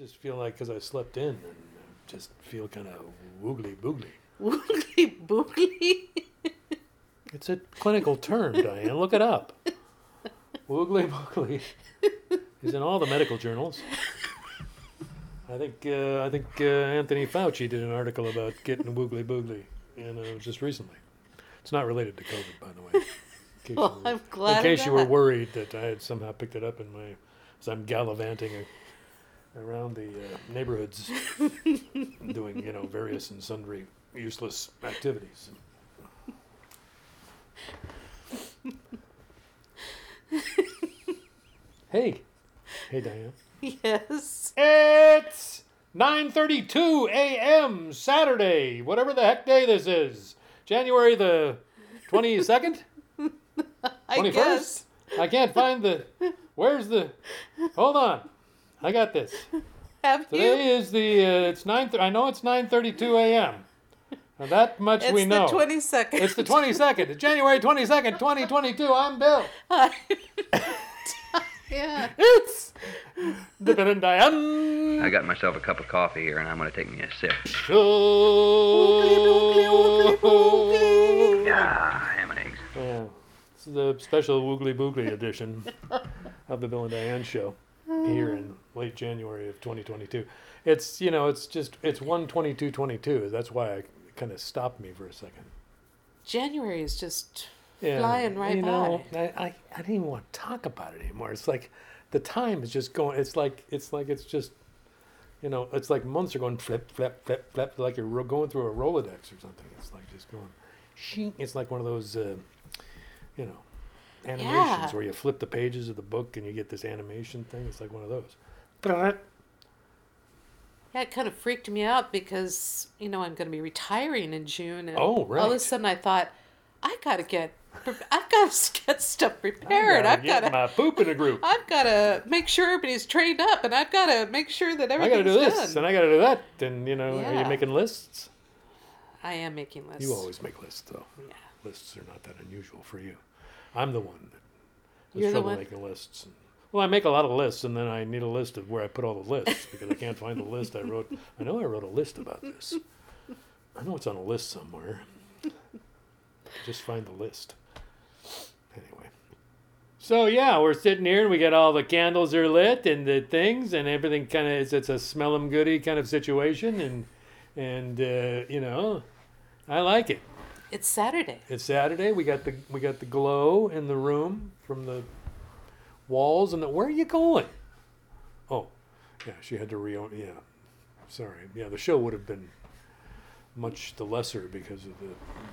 just feel like because I slept in and just feel kind of woogly boogly. Woogly boogly. It's a clinical term, Diane. Look it up. Woogly boogly is in all the medical journals. I think uh, I think uh, Anthony Fauci did an article about getting woogly boogly, and uh, just recently. It's not related to COVID, by the way. In case, Well, you, were, I'm glad in case you were worried that I had somehow picked it up in my, as I'm gallivanting around the uh, neighborhoods, doing you know various and sundry useless activities. hey, hey, Diane. Yes. It's 9:32 a.m. Saturday, whatever the heck day this is. January the 22nd? I 21st? guess. I can't find the Where's the Hold on. I got this. Have Today you? is the uh, it's 9 I know it's 9:32 a.m. Now that much It's we know. It's the 22nd. It's the 22nd. It's January 22nd, 2022. I'm Bill. yeah. It's the Bill and Diane. I got myself a cup of coffee here, and I'm going to take me a sip. Show. Woogly, woogly, Ah, ham and eggs. Yeah, this is a special Woogly Boogly edition of the Bill and Diane show here in late January of 2022. It's you know it's just it's 12222. That's why I kind of stopped me for a second. January is just Yeah, flying right you know, by. I, I I didn't even want to talk about it anymore. It's like the time is just going. It's like it's like it's just. You know, it's like months are going flip, flip, flip, flip, like you're going through a Rolodex or something. It's like just going. It's like one of those, uh, you know, animations Yeah. where you flip the pages of the book and you get this animation thing. It's like one of those. Yeah, it kind of freaked me out because you know I'm going to be retiring in June, and Oh, all of a sudden I thought I got to get I've got to get stuff prepared. I've got get to, my poop in a group. I've got to make sure everybody's trained up, and I've got to make sure that I everything's got to do this done. and I got to do that. And you know, are you making lists? I am making lists. You always make lists, though. Yeah. Lists are not that unusual for you. I'm the one that has You're trouble making lists. Well, I make a lot of lists, and then I need a list of where I put all the lists because I can't find the list I wrote. I know I wrote a list about this. I know it's on a list somewhere. Just find the list. Anyway. So yeah, we're sitting here and we got all the candles are lit and the things and everything kind of is it's a smell 'em goody kind of situation and and uh, you know, I like it. It's Saturday. It's Saturday. We got the we got the glow in the room from the walls and the, where are you going? Oh, yeah, she had to re Yeah, sorry. Yeah, the show would have been much the lesser because of the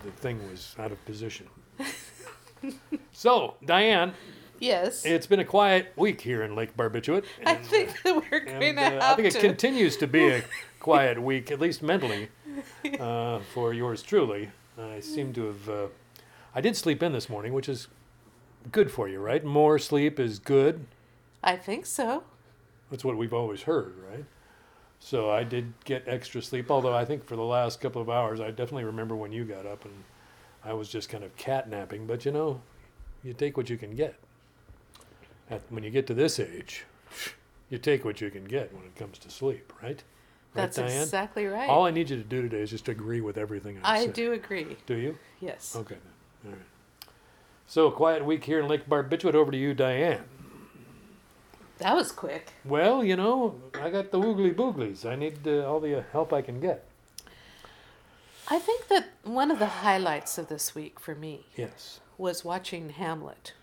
the thing was out of position. so Diane, Yes. it's been a quiet week here in Lake Barbituate. I think that we're uh, going and, to uh, I have think it to. continues to be a quiet week, at least mentally, uh, for yours truly. I seem to have. Uh, I did sleep in this morning, which is good for you, right? More sleep is good. I think so. That's what we've always heard, right? So I did get extra sleep, although I think for the last couple of hours, I definitely remember when you got up and I was just kind of catnapping. But you know, you take what you can get. At, when you get to this age, you take what you can get when it comes to sleep, right? Right, That's Diane? exactly right. All I need you to do today is just agree with everything I, said. I said. do agree. Do you? Yes. Okay. then. All right. So, a quiet week here in Lake Barbituate. Over to you, Diane. That was quick. Well, you know, I got the woogly booglies. I need uh, all the uh, help I can get. I think that one of the highlights of this week for me Yes. was watching Hamlet.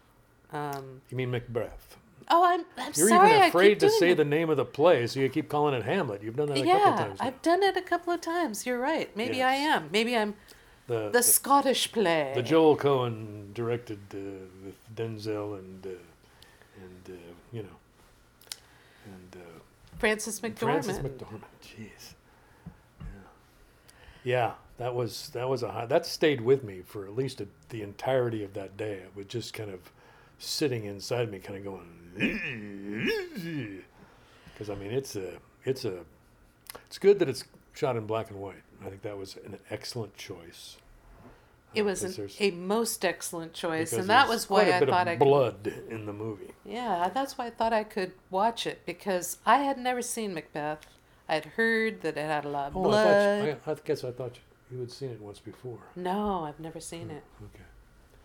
Um, You mean Macbeth? Oh, I'm, I'm You're sorry. even afraid to say it. the name of the play, so you keep calling it Hamlet. You've done that a couple of Yeah, times. now. I've done it a couple of times. You're right. Maybe I am. Maybe I'm the, the Scottish play. the Joel Coen directed uh, with Denzel and uh, and uh, you know and uh, Frances McDormand. Frances McDormand. Jeez. Yeah. Yeah, that was that was a high, that stayed with me for at least a, the entirety of that day. It was just kind of sitting inside me, kind of going. Because I mean, it's a it's a it's good that it's shot in black and white. I think that was an excellent choice. It was an, a most excellent choice, and that was why I thought of I could, blood in the movie. yeah, that's why I thought I could watch it because I had never seen Macbeth. I'd heard that it had a lot of Oh, blood. I, you, I, I guess I thought you, you had seen it once before. No, I've never seen oh, it. Okay.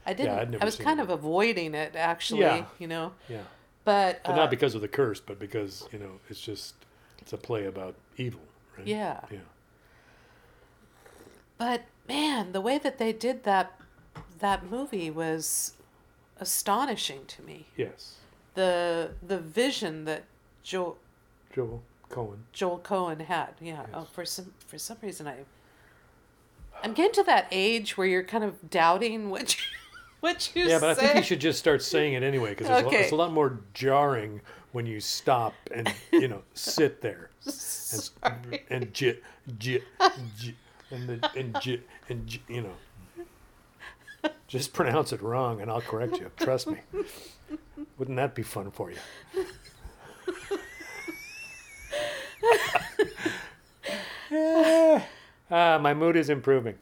I didn't. I'd I was kind it. of avoiding it actually. Yeah. You know, Yeah. But, But uh, not because of the curse, but because you know it's just it's a play about evil, right? yeah. Yeah. But man, the way that they did that that movie was astonishing to me. Yes. The the vision that Joel Joel Coen. Joel Coen had. Yeah. Oh, for some for some reason I I'm getting to that age where you're kind of doubting what what you Yeah, but I think you should just start saying it anyway because it's, a lot- Okay. it's a lot more jarring when you stop and you know sit there and and j j j and the and j and j, you know just pronounce it wrong and I'll correct you. Trust me. Wouldn't that be fun for you? ah, my mood is improving.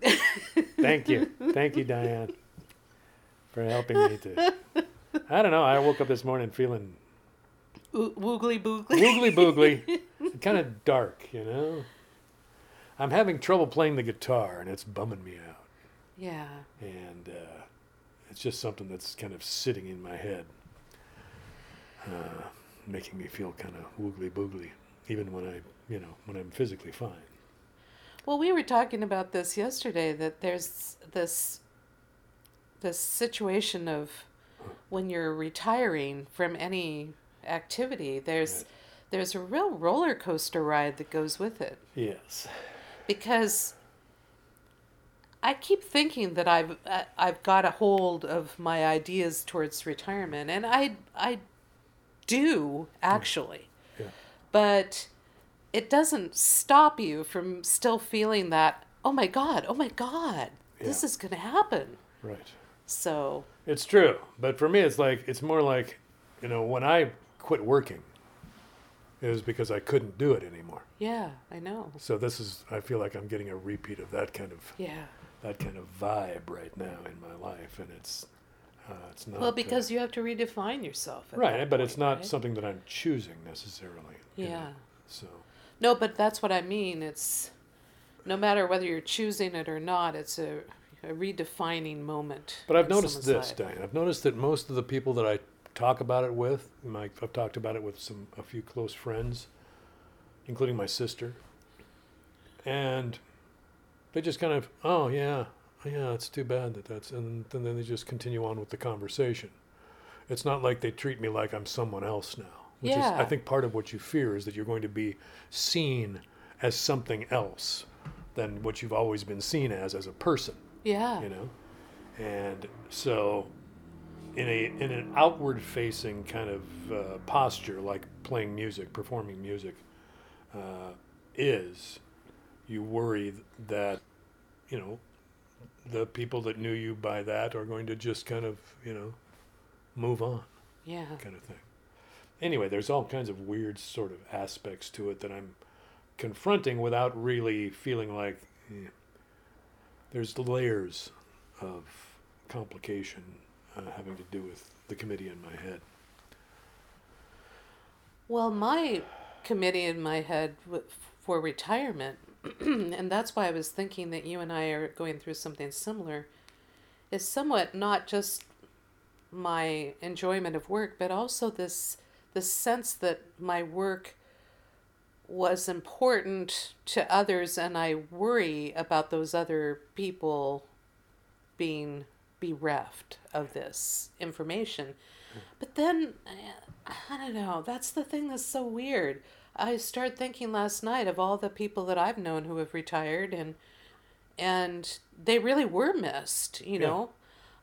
Thank you. Thank you, Diane, for helping me to. I don't know. I woke up this morning feeling Oo- woogly boogly. woogly boogly, kind of dark, you know. I'm having trouble playing the guitar, and it's bumming me out. yeah. And uh, it's just something that's kind of sitting in my head, uh, making me feel kind of woogly boogly, even when I, you know, when I'm physically fine. Well, we were talking about this yesterday that there's this this situation of when you're retiring from any activity, there's Right. there's a real roller coaster ride that goes with it Yes. because I keep thinking that I've I've got a hold of my ideas towards retirement, and I I do hmm. actually, Yeah. but it doesn't stop you from still feeling that oh my god, oh my god, this is going to happen. Right. So It's true, but for me, it's like it's more like, you know, when I quit working, it was because I couldn't do it anymore. yeah, I know. So this is, I feel like I'm getting a repeat of that kind of Yeah. that kind of vibe right now in my life, and it's, uh, it's not. Well, uh, because you have to redefine yourself. right, but it's not right? something that I'm choosing necessarily. you know, Yeah. So No, but that's what I mean. It's no matter whether you're choosing it or not, it's a, a redefining moment. But I've noticed this, life. Diane. I've noticed that most of the people that I talk about it with, my, I've talked about it with some a few close friends, including my sister, and they just kind of, oh yeah, yeah, it's too bad that that's, and then they just continue on with the conversation. It's not like they treat me like I'm someone else now. Which is, I think part of what you fear is that you're going to be seen as something else than what you've always been seen as as a person Yeah. you know and so in a in an outward facing kind of uh, posture like playing music performing music uh, is you worry that you know the people that knew you by that are going to just kind of you know move on Yeah. kind of thing. Anyway, there's all kinds of weird sort of aspects to it that I'm confronting without really feeling like eh. There's layers of complication uh, having to do with the committee in my head. Well, my committee in my head for retirement, and that's why I was thinking that you and I are going through something similar, is somewhat not just my enjoyment of work, but also this this sense that my work was important to others, and I worry about those other people being bereft of this information. But then, I don't know, that's the thing that's so weird. I started thinking last night of all the people that I've known who have retired and and they really were missed, you Yeah. know.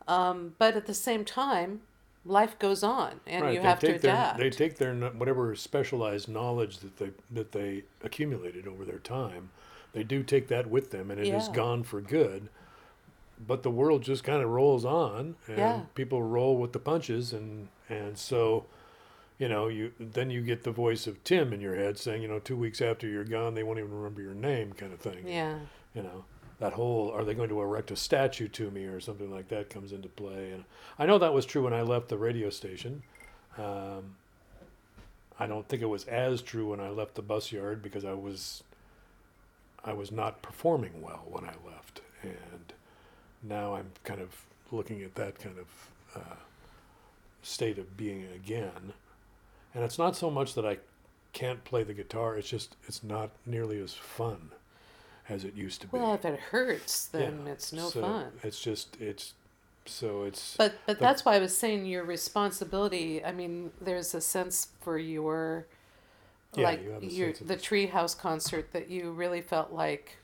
Um, but at the same time, life goes on and you they have to take their. They take their whatever specialized knowledge that they that they accumulated over their time. They do take that with them, and it is Yeah. gone for good. But the world just kind of rolls on, and Yeah. people roll with the punches, and and so, you know, you then you get the voice of Tim in your head saying, you know, two weeks after you're gone, they won't even remember your name, kind of thing. yeah. You know, that whole are they going to erect a statue to me or something like that comes into play. And I know that was true when I left the radio station. Um, I don't think it was as true when I left the bus yard because I was I was not performing well when I left, and now I'm kind of looking at that kind of uh, state of being again. And it's not so much that I can't play the guitar; it's just it's not nearly as fun as it used to be. Well, if it hurts, then Yeah, it's no so fun. It's just it's so it's But but the- that's why I was saying your responsibility. I mean, there's a sense for your Yeah, like you your the treehouse concert that you really felt like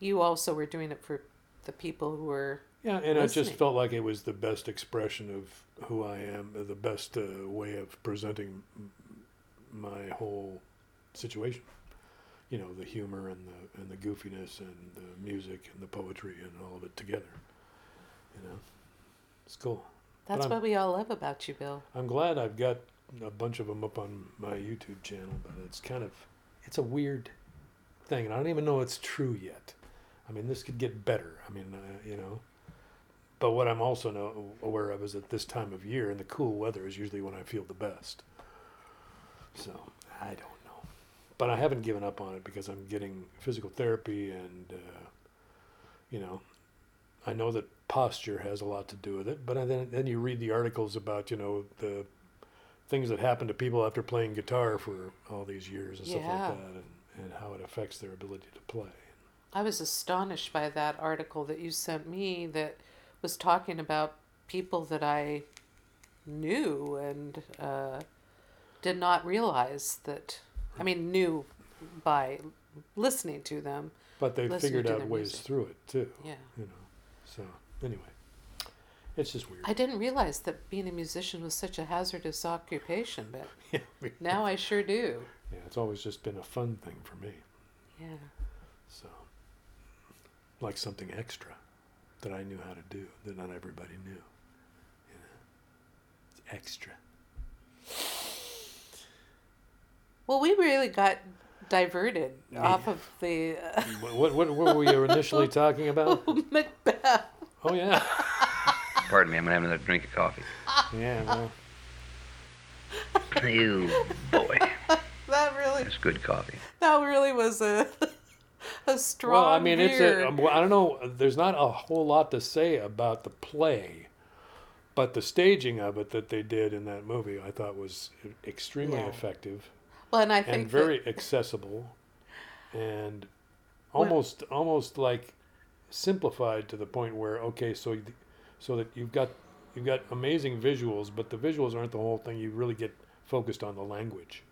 you also were doing it for the people who were Yeah, and I just felt like it was the best expression of who I am, uh, the best uh, way of presenting my whole situation. You know, the humor and the and the goofiness and the music and the poetry and all of it together. You know, it's cool. that's what we all love about you, Bill. I'm glad I've got a bunch of them up on my YouTube channel, but it's kind of it's a weird thing, and I don't even know it's true yet. I mean, this could get better. I mean, uh, you know. But what I'm also know, aware of is that this time of year and the cool weather is usually when I feel the best. So I don't but I haven't given up on it because I'm getting physical therapy, and uh, you know, I know that posture has a lot to do with it. But then then you read the articles about you know the things that happen to people after playing guitar for all these years and stuff like that, and, and how it affects their ability to play. I was astonished by that article that you sent me that was talking about people that I knew and uh, did not realize that. I mean, knew by listening to them. But they've figured out ways music. through it too. Yeah. You know. So anyway, it's just weird. I didn't realize that being a musician was such a hazardous occupation, but yeah, now I sure do. yeah, it's always just been a fun thing for me. Yeah. So, like something extra that I knew how to do that not everybody knew. You know, it's extra. Well, we really got diverted Yeah. off of the uh, what, what, what were we initially talking about? Macbeth. Oh yeah, Pardon me, I'm gonna have another drink of coffee. yeah. Well, You boy, That really, that's good coffee. that really was a a strong. well, I mean, it's beer. a, um, I don't know. There's not a whole lot to say about the play, but the staging of it that they did in that movie, I thought was extremely Yeah. effective. Well, and I think and very accessible and Well- almost almost like simplified to the point where okay so so that you've got you've got amazing visuals but the visuals aren't the whole thing you really get focused on the language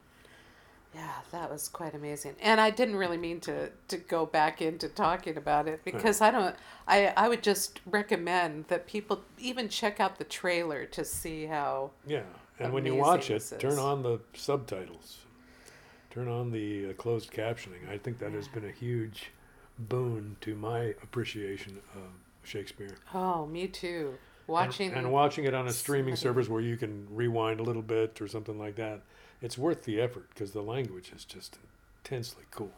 yeah, that was quite amazing. And I didn't really mean to to go back into talking about it because I don't. I I would just recommend that people even check out the trailer to see how. yeah and when you watch it turn on the subtitles turn on the uh, closed captioning i think that has been a huge boon to my appreciation of shakespeare Oh, me too. And- Watching and, watching it on a streaming service where you can rewind a little bit or something like that it's worth the effort because the language is just intensely cool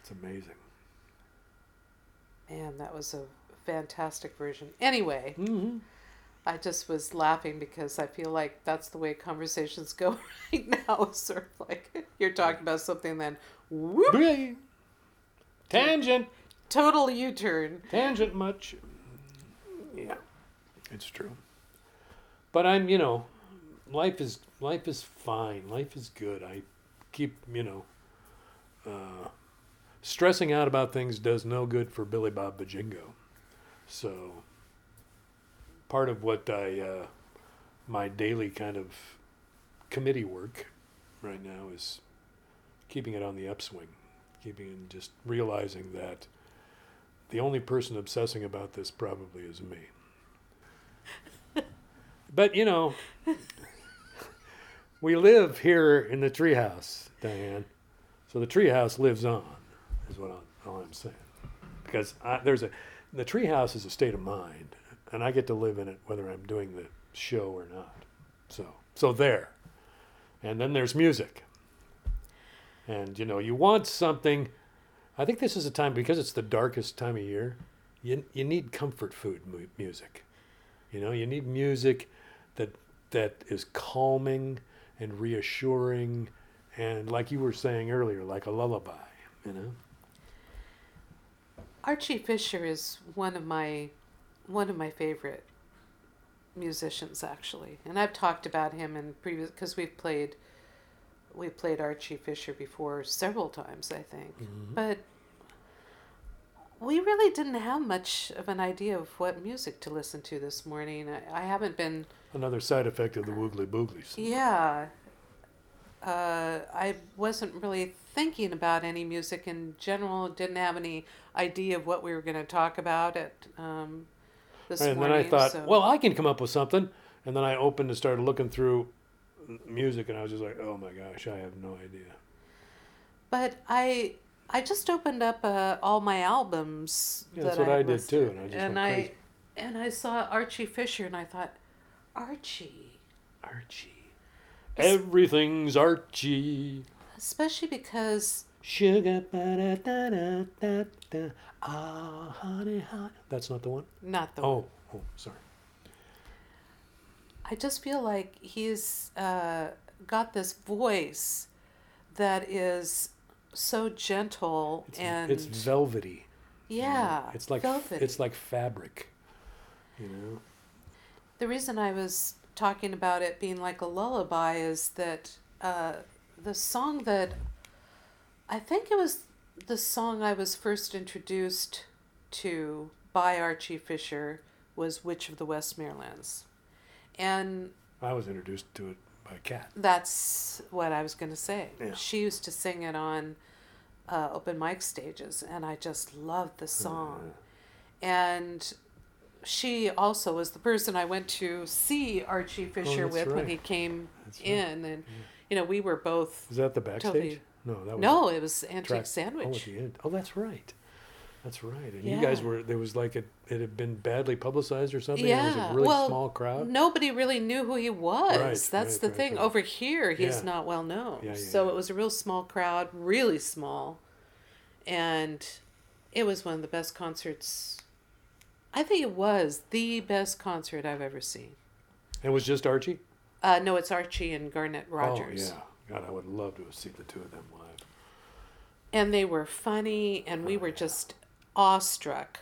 it's amazing man, that was a fantastic version. Anyway, mm-hmm. I just was laughing because I feel like that's the way conversations go right now. Sort of like you're talking about something, then whoop, tangent. Total U-turn. tangent much. Yeah. It's true. But i'm you know life is life is fine. Life is good. I keep you know uh, stressing out about things does no good for billy bob bajingo. So part of what i uh, my daily kind of committee work right now is keeping it on the upswing keeping and just realizing that the only person obsessing about this probably is me. but you know, we live here in the treehouse, Diane. So the treehouse lives on, is what I'm, all I'm saying. Because I, there's a the treehouse is a state of mind, and I get to live in it whether I'm doing the show or not. So so there, and then there's music. And you know, you want something I think this is a time because it's the darkest time of year. You you need comfort food mu- music. You know, you need music that that is calming and reassuring, and like you were saying earlier, like a lullaby. You know. Archie Fisher is one of my one of my favorite musicians actually. And I've talked about him in previous cuz we've played we played Archie Fisher before several times, I think. But we really didn't have much of an idea of what music to listen to this morning. I, I haven't been Another side effect of the woogly booglies. yeah. Uh, I wasn't really thinking about any music in general. Didn't have any idea of what we were going to talk about at um, this and morning. then I thought, so- well, I can come up with something. And then I opened and started looking through music, and I was just like, oh my gosh, I have no idea. but I I just opened up uh, all my albums. Yeah, that's that what I did listed, too, and I just and I crazy. and I saw Archie Fisher, and I thought, Archie, Archie. Everything's Archie. especially because Sugar, ba da da da da da. Ah, honey, honey. That's not the one? not the Oh, oh, sorry. I just feel like he's uh, got this voice that is so gentle It's, and it's velvety. you know? yeah, It's like velvet. it's like fabric. You know. the reason I was talking about it being like a lullaby is that uh, the song that I think it was the song I was first introduced to by Archie Fisher was "Witch of the Westmorelands," and I was introduced to it by Cat. That's what I was going to say. Yeah. She used to sing it on uh, open mic stages, and I just loved the song. And she also was the person I went to see Archie Fisher Oh, with when he came That's right. in, and you know we were both. Is that the backstage? Totally. No, that was No, it was Antique track- Oh, Sandwich. the end. Oh, that's right. That's right. And you guys were there was like a, it had been badly publicized or something. It was Yeah, a really well, small crowd. Nobody really knew who he was. Right, That's right, the right, thing. Over here, he's Yeah. not well known. Yeah, yeah, so yeah. it was a real small crowd, really small. And it was one of the best concerts. I think it was the best concert I've ever seen. It was just Archie. Uh, no, it's Archie and Garnet Rogers. Oh yeah. God, I would love to have seen the two of them live. And they were funny, and we were just awestruck.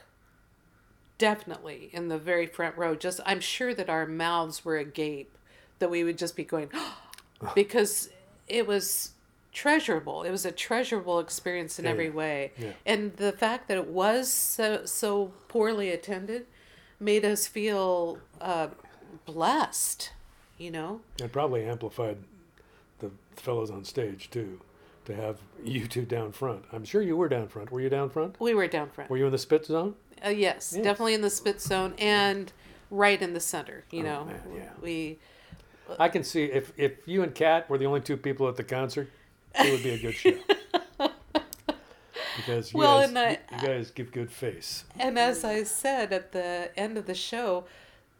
Definitely in the very front row. Just, I'm sure that our mouths were agape, that we would just be going, because it was treasurable. It was a treasurable experience in Yeah, every yeah. way. Yeah. And the fact that it was so, so poorly attended made us feel uh, blessed, you know? It probably amplified the fellows on stage too, to have you two down front. I'm sure you were down front. Were you down front? We were down front. Were you in the spit zone? Uh, yes, Yes. definitely in the spit zone and right in the center. You Oh, know, man, yeah. we I can see if if you and Kat were the only two people at the concert, it would be a good show. because you, Well, guys, I- you guys give good face. and as I said at the end of the show,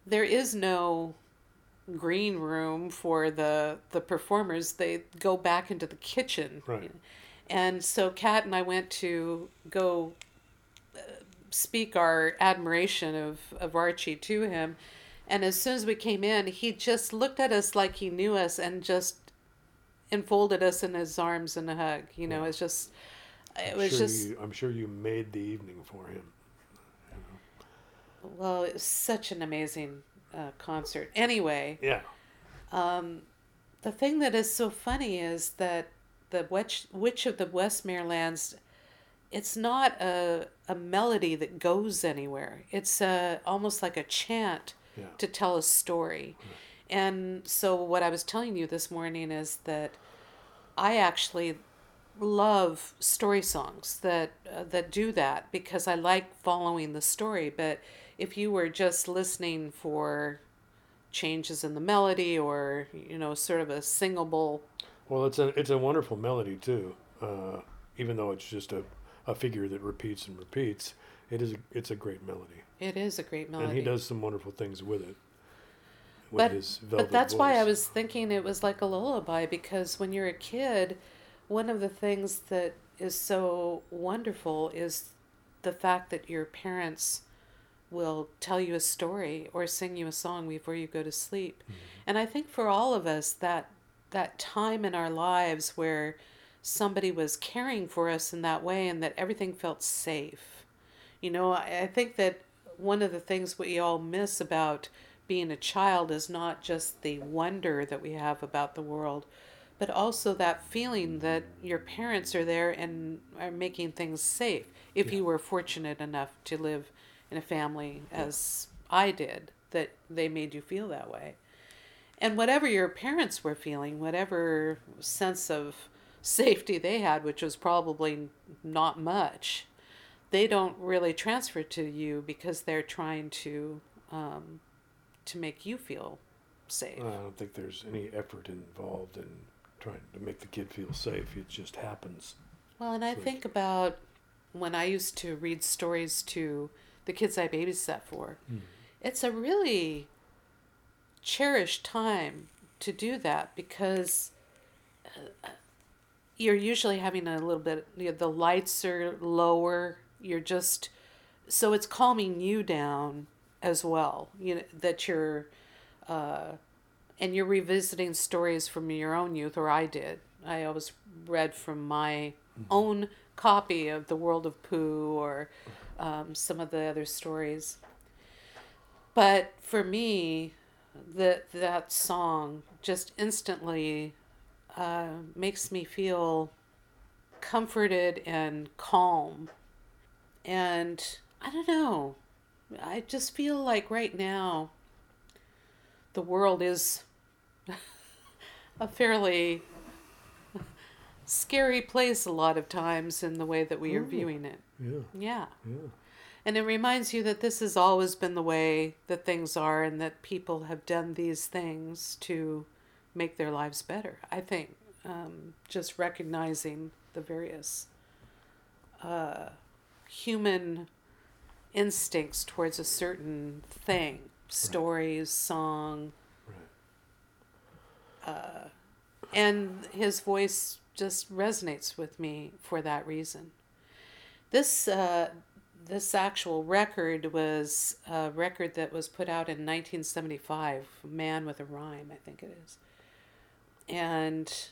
there is no green room for the the performers. They go back into the kitchen, Right. And so Kat and I went to go uh, speak our admiration of of Archie to him. And as soon as we came in, he just looked at us like he knew us and just enfolded us in his arms in a hug. You know, it's just, it I'm was sure just, you, I'm sure you made the evening for him. well, it was such an amazing uh, concert. Anyway, Yeah. Um, the thing that is so funny is that the Witch, Witch of the Westmorelands, it's not a, a melody that goes anywhere. It's a, almost like a chant Yeah. to tell a story. And so, what I was telling you this morning is that I actually love story songs that uh, that do that because I like following the story. But if you were just listening for changes in the melody or you know sort of a singable Well, it's a it's a wonderful melody too. Uh, even though it's just a, a figure that repeats and repeats, it is a, it's a great melody, it is a great melody and he does some wonderful things with it. With but his velvet but that's why I was thinking it was like a lullaby because when you're a kid one of the things that is so wonderful is the fact that your parents will tell you a story or sing you a song before you go to sleep. Mm-hmm. And I think for all of us that that time in our lives where somebody was caring for us in that way and that everything felt safe. You know, I, I think that one of the things we all miss about being a child is not just the wonder that we have about the world, but also that feeling mm-hmm. that your parents are there and are making things safe if you were fortunate enough to live in a family as I did that they made you feel that way. And whatever your parents were feeling, whatever sense of safety they had, which was probably not much, they don't really transfer to you because they're trying to um, to make you feel safe. I don't think there's any effort involved in trying to make the kid feel safe. It just happens. Well, and I So- think about when I used to read stories to the kids I babysat for. It's a really cherished time to do that because uh, you're usually having a little bit, you know, the lights are lower. You're just, so it's calming you down as well. You know, that you're, uh, and you're revisiting stories from your own youth, or I did. I always read from my own copy of The World of Pooh or um, some of the other stories. But for me, the, that song just instantly uh, makes me feel comforted and calm. And I don't know, I just feel like right now the world is a fairly scary place a lot of times in the way that we are viewing it. Yeah, Yeah. yeah. And it reminds you that this has always been the way that things are and that people have done these things to make their lives better. I think um, just recognizing the various uh, human instincts towards a certain thing stories, song, Right. and his voice just resonates with me for that reason. This uh, this actual record was a record that was put out in 1975, "Man with a Rhyme," I think it is, and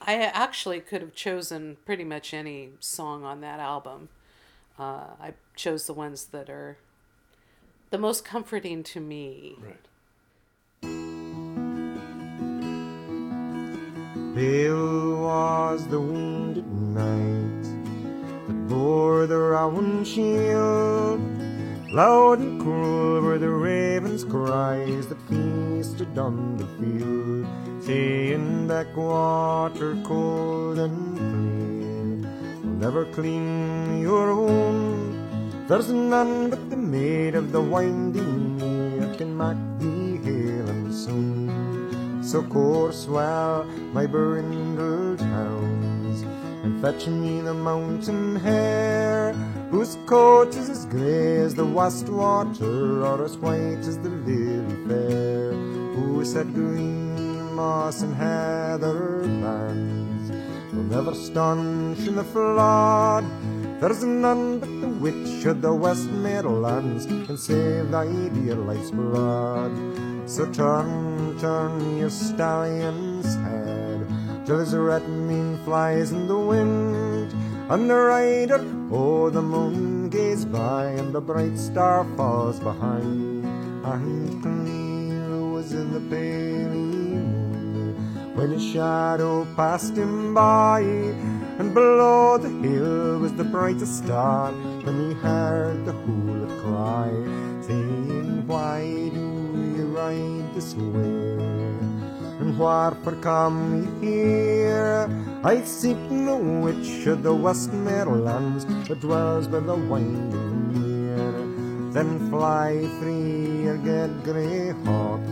I actually could have chosen pretty much any song on that album. Uh, I chose the ones that are the most comforting to me. Right. Pale was the that bore the round shield. Loud and cruel were the raven's cries that feasted on the field, saying water cold and clear will never clean your wound. There's none but the maid of the winding mere can make thee hale and soon. So course well my brindled hounds, and fetch me the mountain hare, whose coat is as grey as the west water, or as white as the lily fair, who said green moss and heather bands will never stanch in the flood. There's none but the witch of the Westmorelands can save thy dear life's blood. So turn, turn your stallion's head till his red mane flies in the wind. And the rider, oh, the moon gaze by, and the bright star falls behind. And clear was in the pale moon when a shadow passed him by. And below the hill was the brightest star when he heard the hullet cry, saying, Why do you ride this way? Wherefore come ye here? I seek no witch of the Westmorelands that dwells by the winding mere. Then fly free or get grey hawk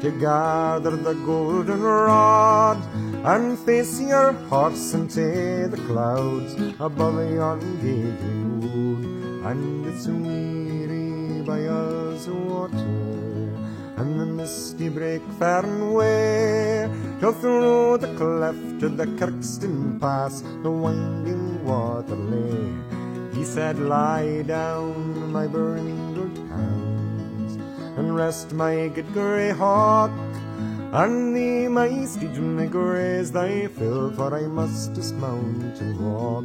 to gather the golden rod and face your horse into the clouds above yon green wood. And it's weary by us water and the misty brake and away, till through the cleft of the Kirkstone Pass, the winding water lay. He said, Lie down, my brindled hounds, and rest my good grey hawk. And thee, my steed, may graze thy fill, for I must dismount and walk.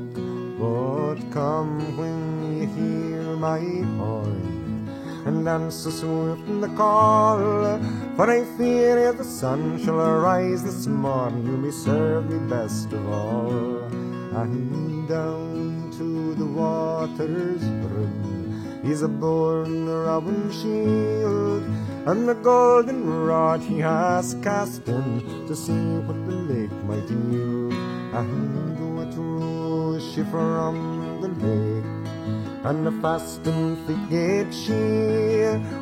But come when you hear my horn, and answer swift in the call, for I fear ere the sun shall arise this morn, you may serve me best of all. And down to the water's brim, he's a born Rowan shield, and the golden rod he has cast in to see what the lake might yield. And what rose she from the lake, and a fast and thick gate she,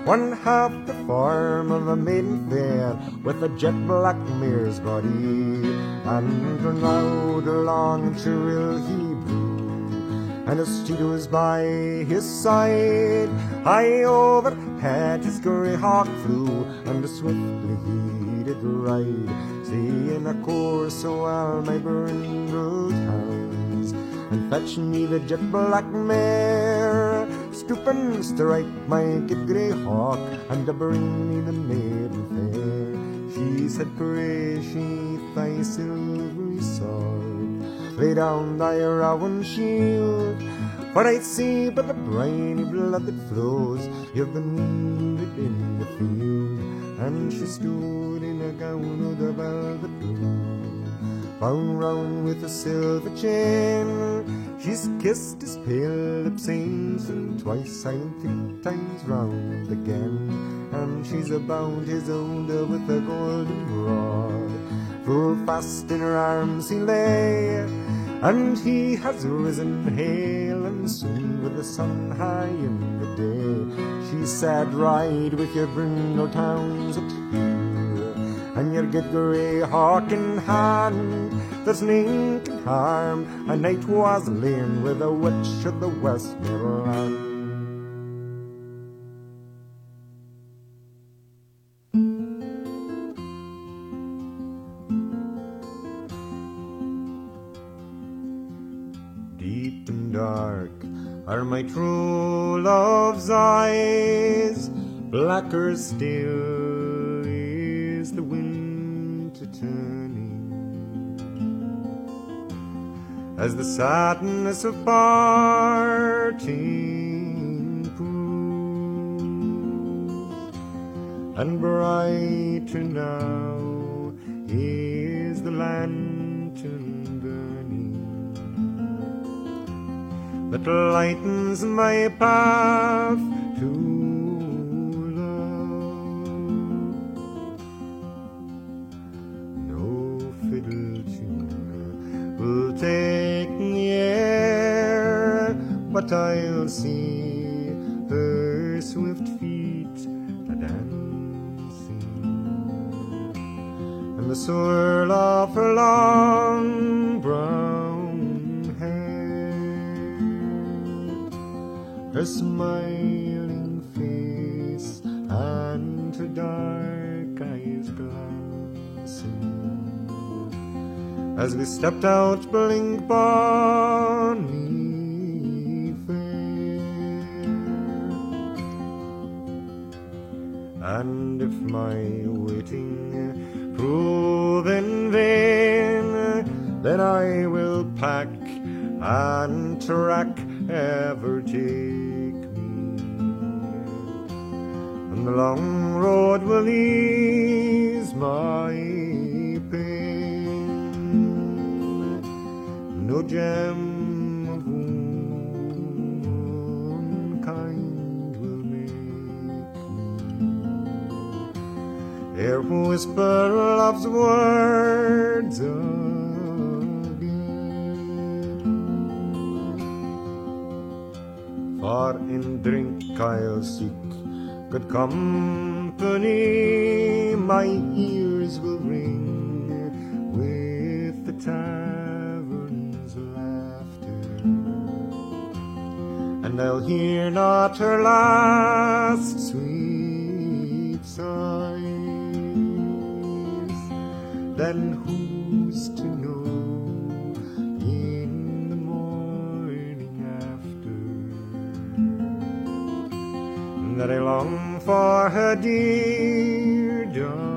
one half the form of a maiden fair, with a jet black mare's body, and now the long shrill he blew, and a steed was by his side. High overhead his grey hawk flew, and swiftly he did ride, seeing a course so well my brindled hounds, and fetch me the jet black mare. Stoop and strike my good grey hawk, and bring me the maiden fair. She said, Pray sheath thy silvery sword, lay down thy rowan shield. For I see by the briny blood that flows, you've been wounded in the field. And she stood in a gown of the velvet blue, bound round with a silver chain. She's kissed his pale lips aince and twice, and three times round again. And she's bound his own with a golden rod. Full fast in her arms he lay, and he has risen hale and soon with the sun high in the day. She said, Ride with your brindle towns heel, and your good grey hawk in hand. There's none can harm. A night was lain with a witch of the Westmoreland. Deep and dark are my true love's eyes, blacker still As the sadness of parting proves, and brighter now is the lantern burning that lightens my path to but I'll see her swift feet a dancing, and the swirl of her long brown hair, her smiling face, and her dark eyes glancing. As we stepped out, blink bonny track ever take me. And the long road will ease my pain. No gem of womankind will make me ere whisper love's words for in drink I'll seek good company. My ears will ring with the tavern's laughter, and I'll hear not her last sweet sighs. Then I long for her dear John?